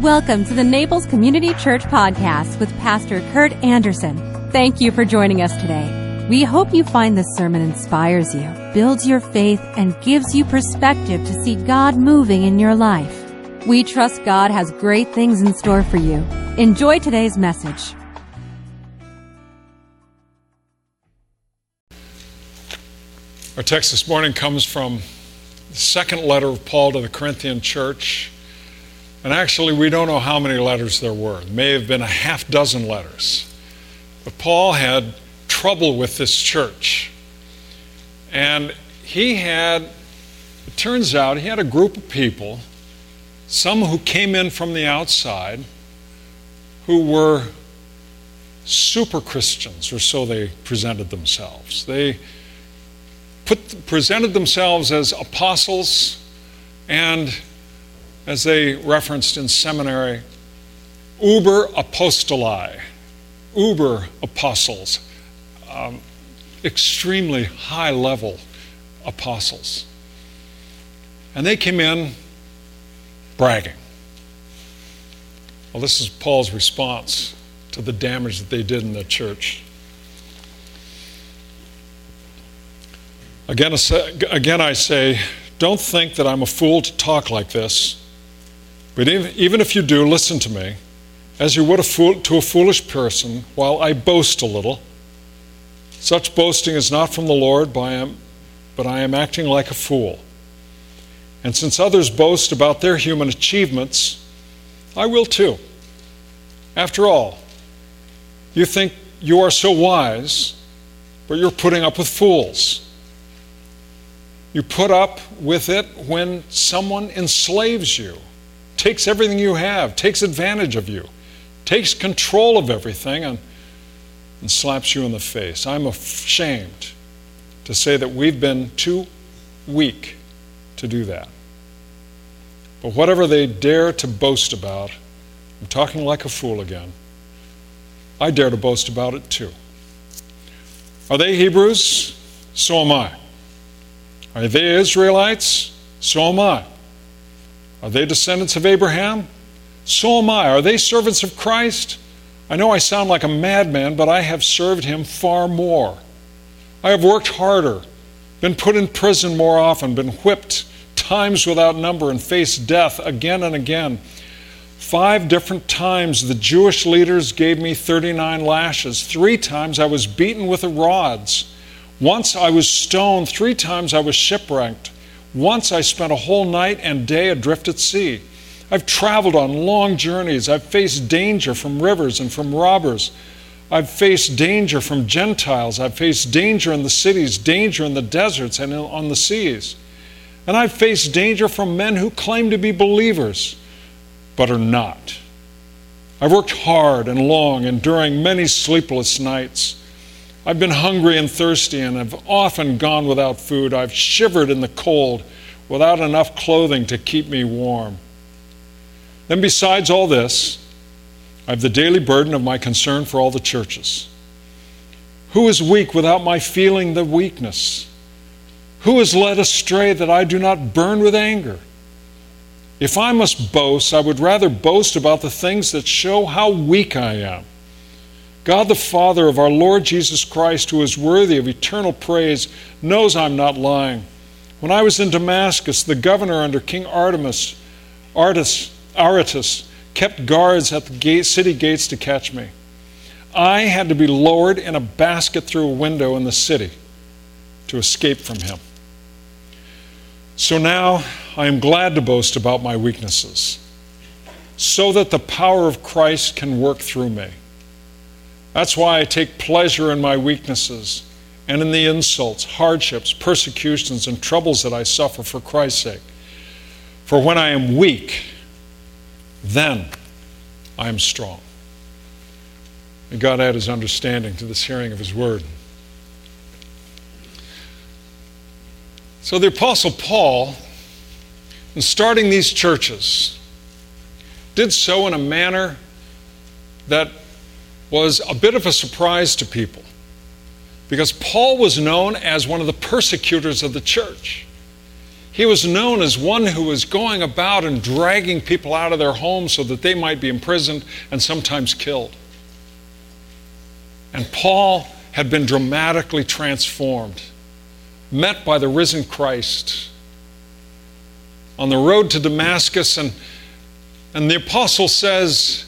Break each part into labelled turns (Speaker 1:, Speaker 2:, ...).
Speaker 1: Welcome to the Naples Community Church Podcast with Pastor Kurt Anderson. Thank you for joining us today. We hope you find this sermon inspires you, builds your faith, and gives you perspective to see God moving in your life. We trust God has great things in store for you. Enjoy today's message.
Speaker 2: Our text this morning comes from the second letter of Paul to the Corinthian church. And actually, we don't know how many letters there were. It may have been a half dozen letters. But Paul had trouble with this church. And he had, it turns out, he had a group of people, some who came in from the outside, who were super Christians, or so they presented themselves. They put, presented themselves as apostles and as they referenced in seminary, uber apostoli, uber apostles, um, extremely high level apostles. And they came in bragging. Well, this is Paul's response to the damage that they did in the church. Again, again, I say, don't think that I'm a fool to talk like this. But even if you do, listen to me, as you would a fool, to a foolish person, while I boast a little. Such boasting is not from the Lord, but I, am, but I am acting like a fool. And since others boast about their human achievements, I will too. After all, you think you are so wise, but you're putting up with fools. You put up with it when someone enslaves you takes everything you have, takes advantage of you, takes control of everything, and, and slaps you in the face. I'm ashamed to say that we've been too weak to do that. But whatever they dare to boast about, I'm talking like a fool again, I dare to boast about it too. Are they Hebrews? So am I. Are they Israelites? So am I. Are they descendants of Abraham? So am I. Are they servants of Christ? I know I sound like a madman, but I have served him far more. I have worked harder, been put in prison more often, been whipped times without number, and faced death again and again. Five different times the Jewish leaders gave me 39 lashes. Three times I was beaten with rods. Once I was stoned. Three times I was shipwrecked. Once I spent a whole night and day adrift at sea. I've traveled on long journeys. I've faced danger from rivers and from robbers. I've faced danger from Gentiles. I've faced danger in the cities, danger in the deserts, and on the seas. And I've faced danger from men who claim to be believers, but are not. I've worked hard and long, enduring many sleepless nights. I've been hungry and thirsty and have often gone without food. I've shivered in the cold without enough clothing to keep me warm. Then, besides all this, I have the daily burden of my concern for all the churches. Who is weak without my feeling the weakness? Who is led astray that I do not burn with anger? If I must boast, I would rather boast about the things that show how weak I am. God the Father of our Lord Jesus Christ, who is worthy of eternal praise, knows I'm not lying. When I was in Damascus, the governor under King Artemis, Artis, Aretas, kept guards at the gate, city gates to catch me. I had to be lowered in a basket through a window in the city to escape from him. So now I am glad to boast about my weaknesses, so that the power of Christ can work through me. That's why I take pleasure in my weaknesses and in the insults, hardships, persecutions, and troubles that I suffer for Christ's sake. For when I am weak, then I am strong. May God add his understanding to this hearing of his word. So the Apostle Paul, in starting these churches, did so in a manner that was a bit of a surprise to people because Paul was known as one of the persecutors of the church. he was known as one who was going about and dragging people out of their homes so that they might be imprisoned and sometimes killed. And Paul had been dramatically transformed, met by the risen Christ on the road to Damascus. And, and the apostle says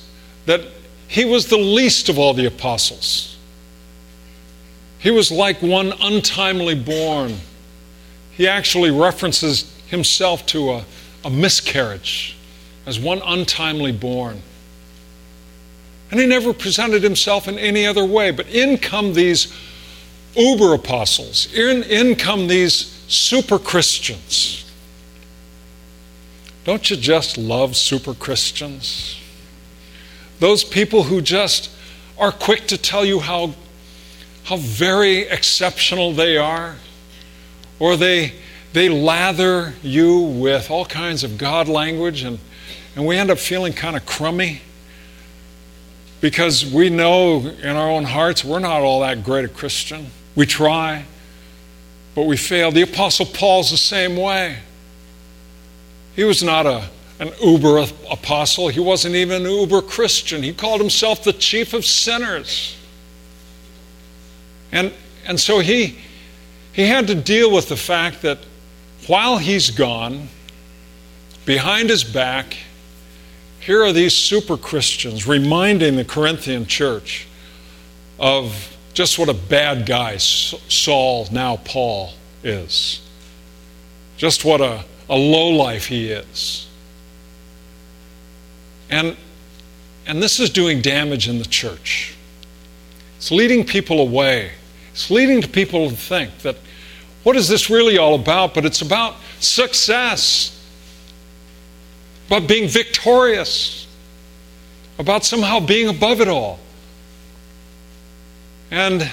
Speaker 2: that he was the least of all the apostles. He was like one untimely born. He actually references himself to a, a miscarriage as one untimely born. And he never presented himself in any other way. But in come these uber apostles, in, in come these super Christians don't you just love super Christians? Those people who just are quick to tell you how, how very exceptional they are, or they, they lather you with all kinds of God language, and, and we end up feeling kind of crummy because we know in our own hearts we're not all that great a Christian. We try, but we fail. The Apostle Paul's the same way. He was not a, an uber apostle, he wasn't even an uber Christian. He called himself the chief of sinners. And, and so he, he had to deal with the fact that while he's gone, behind his back, here are these super Christians reminding the Corinthian church of just what a bad guy Saul, now Paul, is. Just what a a low life he is. And, and this is doing damage in the church. It's leading people away. It's leading to people to think that what is this really all about? But it's about success, about being victorious, about somehow being above it all. And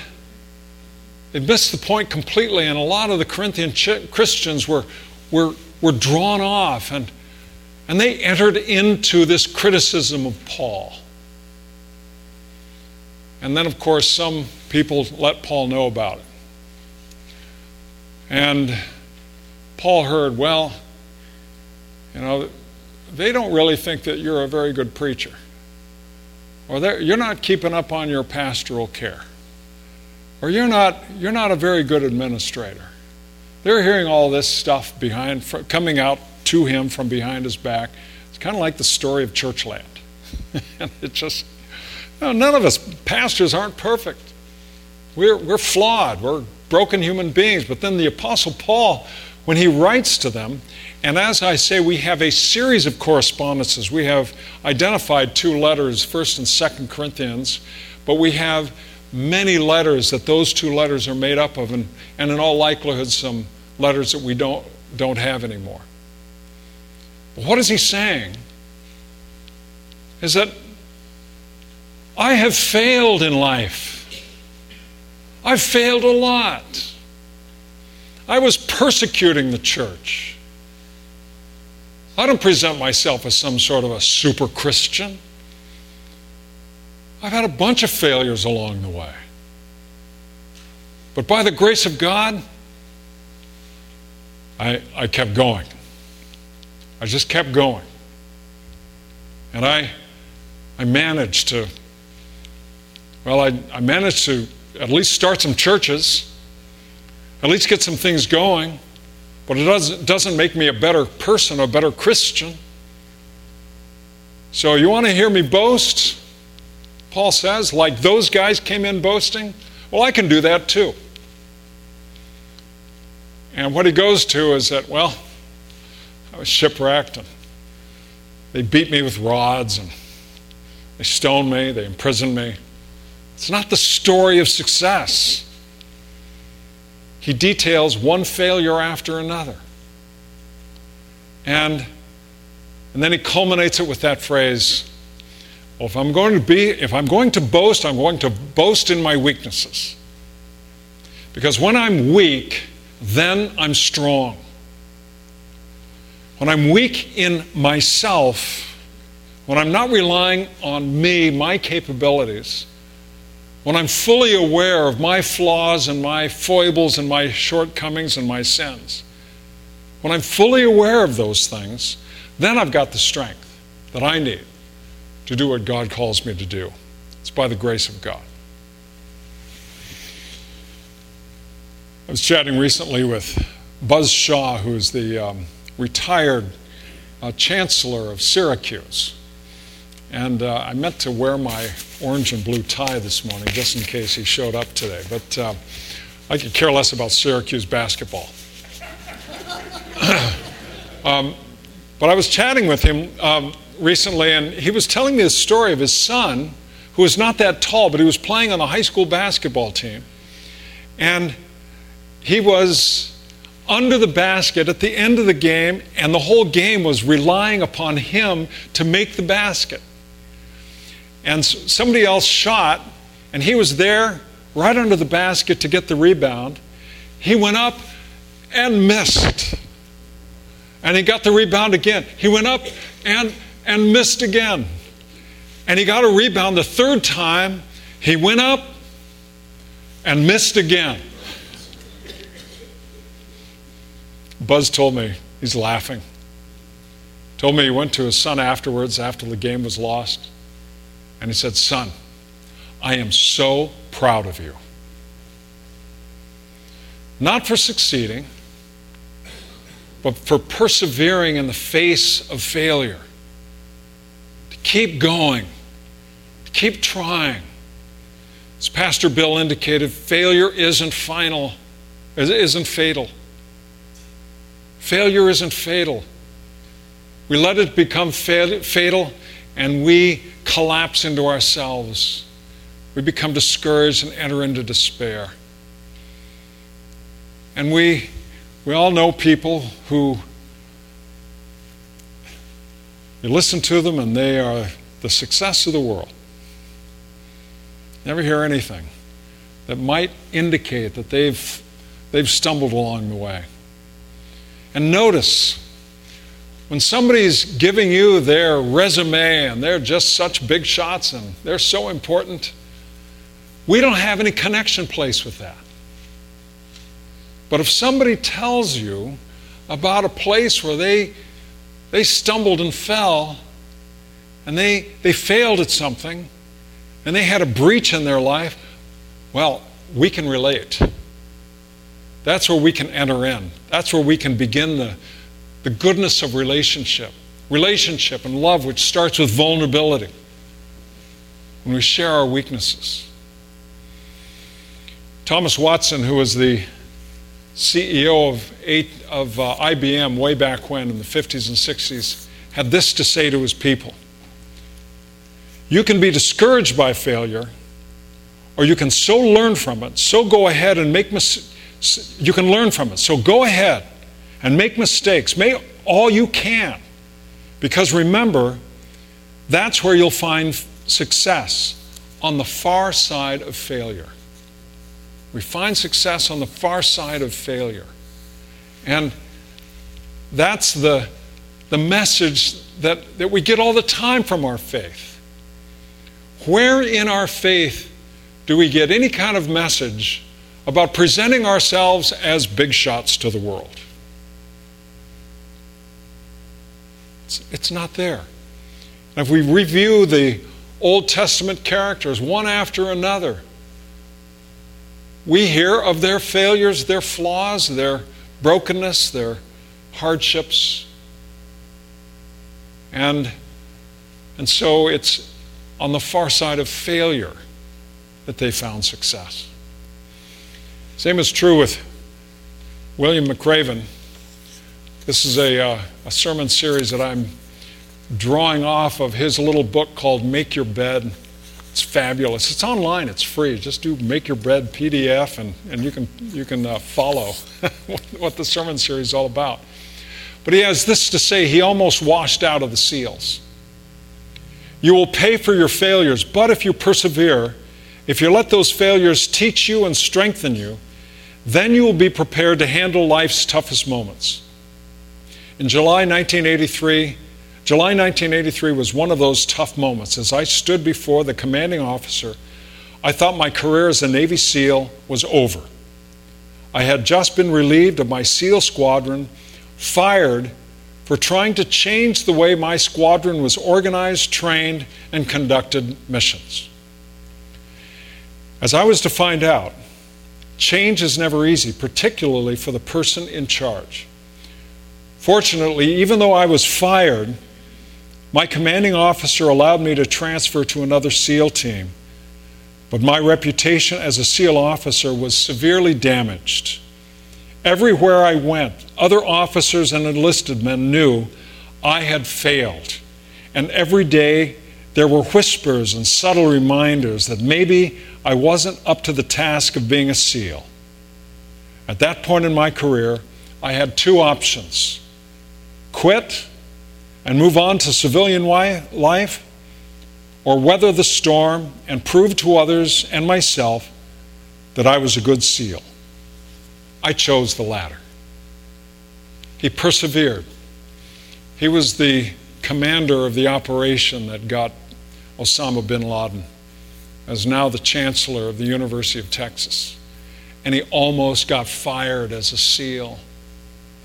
Speaker 2: they missed the point completely, and a lot of the Corinthian ch- Christians were, were were drawn off and, and they entered into this criticism of Paul. And then, of course, some people let Paul know about it. And Paul heard, well, you know, they don't really think that you're a very good preacher. Or you're not keeping up on your pastoral care. Or you're not, you're not a very good administrator. They're hearing all this stuff behind, coming out to him from behind his back. It's kind of like the story of Churchland. and it just, you know, none of us pastors aren't perfect. We're, we're flawed. We're broken human beings. But then the Apostle Paul, when he writes to them, and as I say, we have a series of correspondences. We have identified two letters, 1st and 2nd Corinthians, but we have many letters that those two letters are made up of, and, and in all likelihood, some letters that we don't, don't have anymore. What is he saying? Is that I have failed in life. I've failed a lot. I was persecuting the church. I don't present myself as some sort of a super Christian. I've had a bunch of failures along the way. But by the grace of God, I, I kept going. I just kept going. And I, I managed to, well, I, I managed to at least start some churches, at least get some things going, but it doesn't, doesn't make me a better person, a better Christian. So you want to hear me boast? Paul says, like those guys came in boasting? Well, I can do that too. And what he goes to is that, well, I was shipwrecked and they beat me with rods and they stoned me, they imprisoned me. It's not the story of success. He details one failure after another. And, and then he culminates it with that phrase well, if I'm going to be, if I'm going to boast, I'm going to boast in my weaknesses. Because when I'm weak, then I'm strong. When I'm weak in myself, when I'm not relying on me, my capabilities, when I'm fully aware of my flaws and my foibles and my shortcomings and my sins, when I'm fully aware of those things, then I've got the strength that I need to do what God calls me to do. It's by the grace of God. I was chatting recently with Buzz Shaw, who's the um, retired uh, chancellor of Syracuse. And uh, I meant to wear my orange and blue tie this morning just in case he showed up today. But uh, I could care less about Syracuse basketball. um, but I was chatting with him um, recently, and he was telling me the story of his son, who was not that tall, but he was playing on the high school basketball team. And he was under the basket at the end of the game, and the whole game was relying upon him to make the basket. And somebody else shot, and he was there right under the basket to get the rebound. He went up and missed. And he got the rebound again. He went up and, and missed again. And he got a rebound the third time. He went up and missed again. Buzz told me he's laughing. Told me he went to his son afterwards after the game was lost. And he said, Son, I am so proud of you. Not for succeeding, but for persevering in the face of failure. To keep going, to keep trying. As Pastor Bill indicated, failure isn't final, isn't fatal. Failure isn't fatal. We let it become fatal and we collapse into ourselves. We become discouraged and enter into despair. And we, we all know people who you listen to them and they are the success of the world. Never hear anything that might indicate that they've, they've stumbled along the way. And notice when somebody's giving you their resume and they're just such big shots and they're so important, we don't have any connection place with that. But if somebody tells you about a place where they, they stumbled and fell and they, they failed at something and they had a breach in their life, well, we can relate. That's where we can enter in. That's where we can begin the, the goodness of relationship. Relationship and love, which starts with vulnerability. When we share our weaknesses. Thomas Watson, who was the CEO of, eight, of uh, IBM way back when in the 50s and 60s, had this to say to his people You can be discouraged by failure, or you can so learn from it, so go ahead and make mistakes. You can learn from it. So go ahead and make mistakes. Make all you can. Because remember, that's where you'll find success on the far side of failure. We find success on the far side of failure. And that's the, the message that, that we get all the time from our faith. Where in our faith do we get any kind of message about presenting ourselves as big shots to the world? It's, it's not there. And if we review the Old Testament characters one after another, we hear of their failures, their flaws, their brokenness, their hardships. And, and so it's on the far side of failure that they found success. Same is true with William McRaven. This is a, uh, a sermon series that I'm drawing off of his little book called Make Your Bed. It's fabulous. It's online. It's free. Just do Make Your Bed PDF, and, and you can you can uh, follow what the sermon series is all about. But he has this to say. He almost washed out of the SEALs. You will pay for your failures, but if you persevere, if you let those failures teach you and strengthen you, then you will be prepared to handle life's toughest moments. In July 1983, July 1983 was one of those tough moments. As I stood before the commanding officer, I thought my career as a Navy SEAL was over. I had just been relieved of my SEAL squadron fired for trying to change the way my squadron was organized, trained, and conducted missions. As I was to find out, change is never easy, particularly for the person in charge. Fortunately, even though I was fired, my commanding officer allowed me to transfer to another SEAL team. But my reputation as a SEAL officer was severely damaged. Everywhere I went, other officers and enlisted men knew I had failed. And every day there were whispers and subtle reminders that maybe I wasn't up to the task of being a SEAL. At that point in my career, I had two options quit and move on to civilian life, or weather the storm and prove to others and myself that I was a good SEAL. I chose the latter. He persevered. He was the commander of the operation that got Osama bin Laden, as now the chancellor of the University of Texas. And he almost got fired as a SEAL.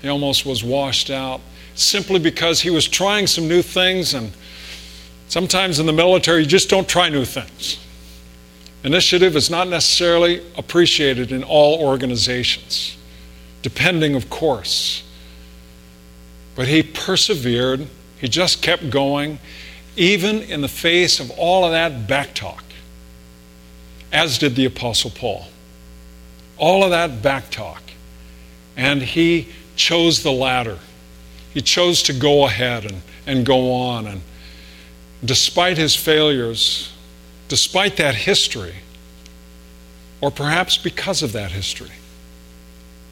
Speaker 2: He almost was washed out simply because he was trying some new things. And sometimes in the military, you just don't try new things. Initiative is not necessarily appreciated in all organizations, depending, of course. But he persevered, he just kept going, even in the face of all of that backtalk, as did the Apostle Paul. All of that backtalk. And he chose the latter. He chose to go ahead and, and go on. And despite his failures, despite that history, or perhaps because of that history,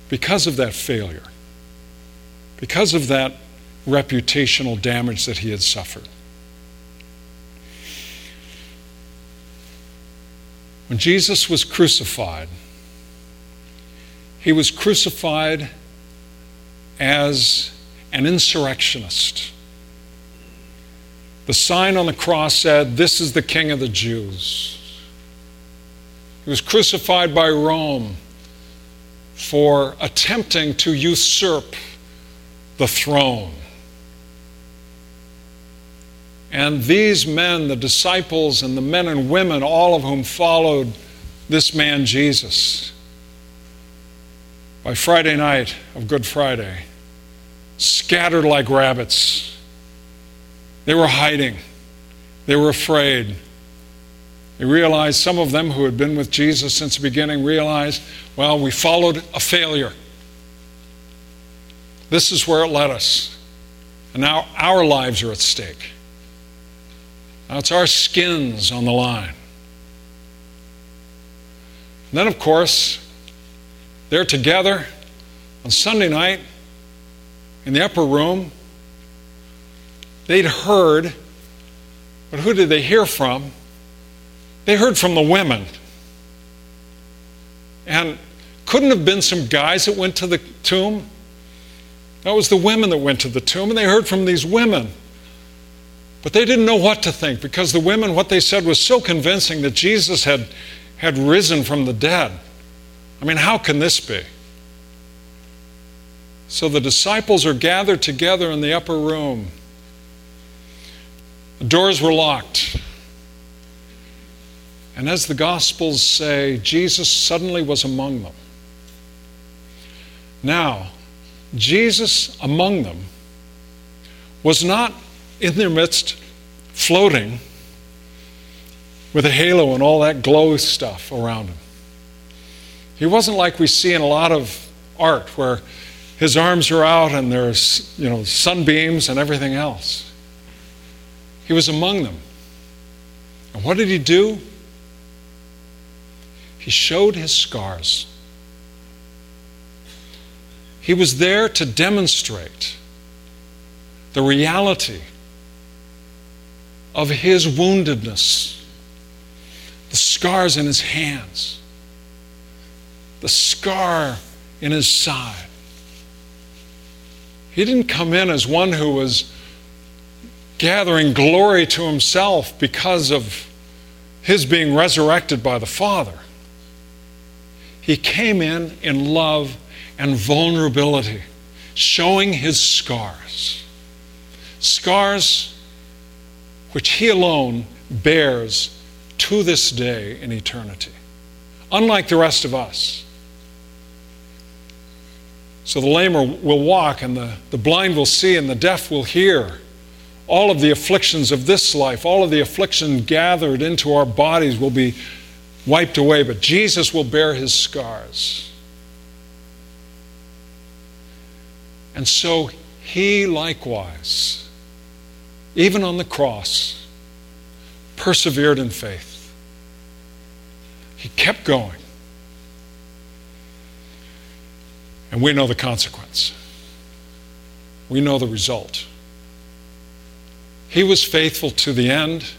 Speaker 2: because of that failure, because of that reputational damage that he had suffered. When Jesus was crucified, he was crucified as an insurrectionist. The sign on the cross said, This is the King of the Jews. He was crucified by Rome for attempting to usurp the throne. And these men, the disciples and the men and women, all of whom followed this man Jesus, by Friday night of Good Friday, scattered like rabbits. They were hiding, they were afraid. They realized, some of them who had been with Jesus since the beginning realized, well, we followed a failure. This is where it led us. And now our lives are at stake. It's our skins on the line. And then, of course, they're together on Sunday night in the upper room. They'd heard, but who did they hear from? They heard from the women. And couldn't have been some guys that went to the tomb. That was the women that went to the tomb, and they heard from these women. But they didn't know what to think because the women, what they said was so convincing that Jesus had, had risen from the dead. I mean, how can this be? So the disciples are gathered together in the upper room. The doors were locked. And as the Gospels say, Jesus suddenly was among them. Now, Jesus among them was not in their midst floating with a halo and all that glow stuff around him. He wasn't like we see in a lot of art where his arms are out and there's, you know, sunbeams and everything else. He was among them. And what did he do? He showed his scars. He was there to demonstrate the reality of his woundedness, the scars in his hands, the scar in his side. He didn't come in as one who was gathering glory to himself because of his being resurrected by the Father. He came in in love and vulnerability. showing his scars. Scars which he alone bears to this day in eternity, unlike the rest of us. So the lame will walk, and the, the blind will see, and the deaf will hear. All of the afflictions of this life, all of the affliction gathered into our bodies will be wiped away, but Jesus will bear his scars. And so he likewise, even on the cross, persevered in faith. He kept going. And we know the consequence. We know the result. He was faithful to the end,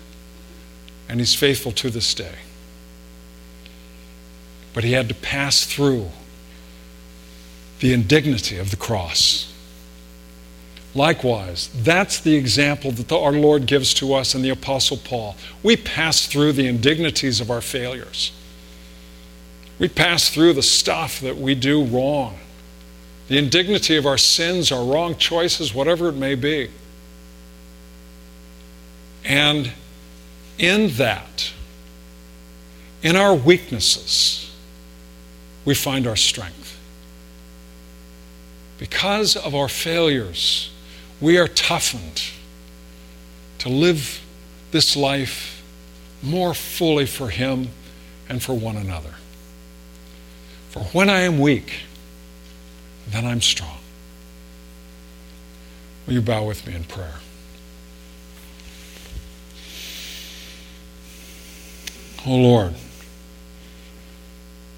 Speaker 2: and he's faithful to this day. But he had to pass through the indignity of the cross. Likewise, that's the example that the, our Lord gives to us in the Apostle Paul. We pass through the indignities of our failures. We pass through the stuff that we do wrong, the indignity of our sins, our wrong choices, whatever it may be. And in that, in our weaknesses, we find our strength. Because of our failures, we are toughened to live this life more fully for Him and for one another. For when I am weak, then I'm strong. Will you bow with me in prayer? Oh Lord,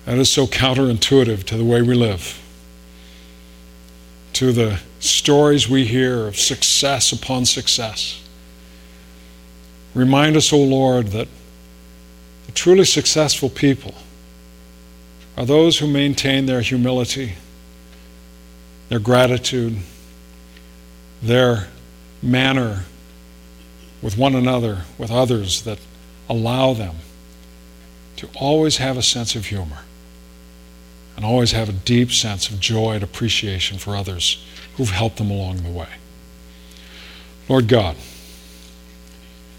Speaker 2: that is so counterintuitive to the way we live, to the stories we hear of success upon success. Remind us, O oh Lord, that the truly successful people are those who maintain their humility, their gratitude, their manner with one another, with others that allow them to always have a sense of humor and always have a deep sense of joy and appreciation for others who've helped them along the way. Lord God,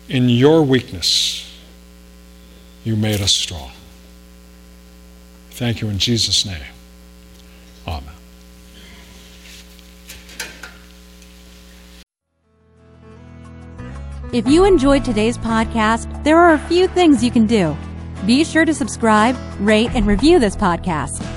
Speaker 2: in your weakness, you made us strong. Thank you in Jesus' name. Amen.
Speaker 1: If you enjoyed today's podcast, there are a few things you can do. Be sure to subscribe, rate, and review this podcast.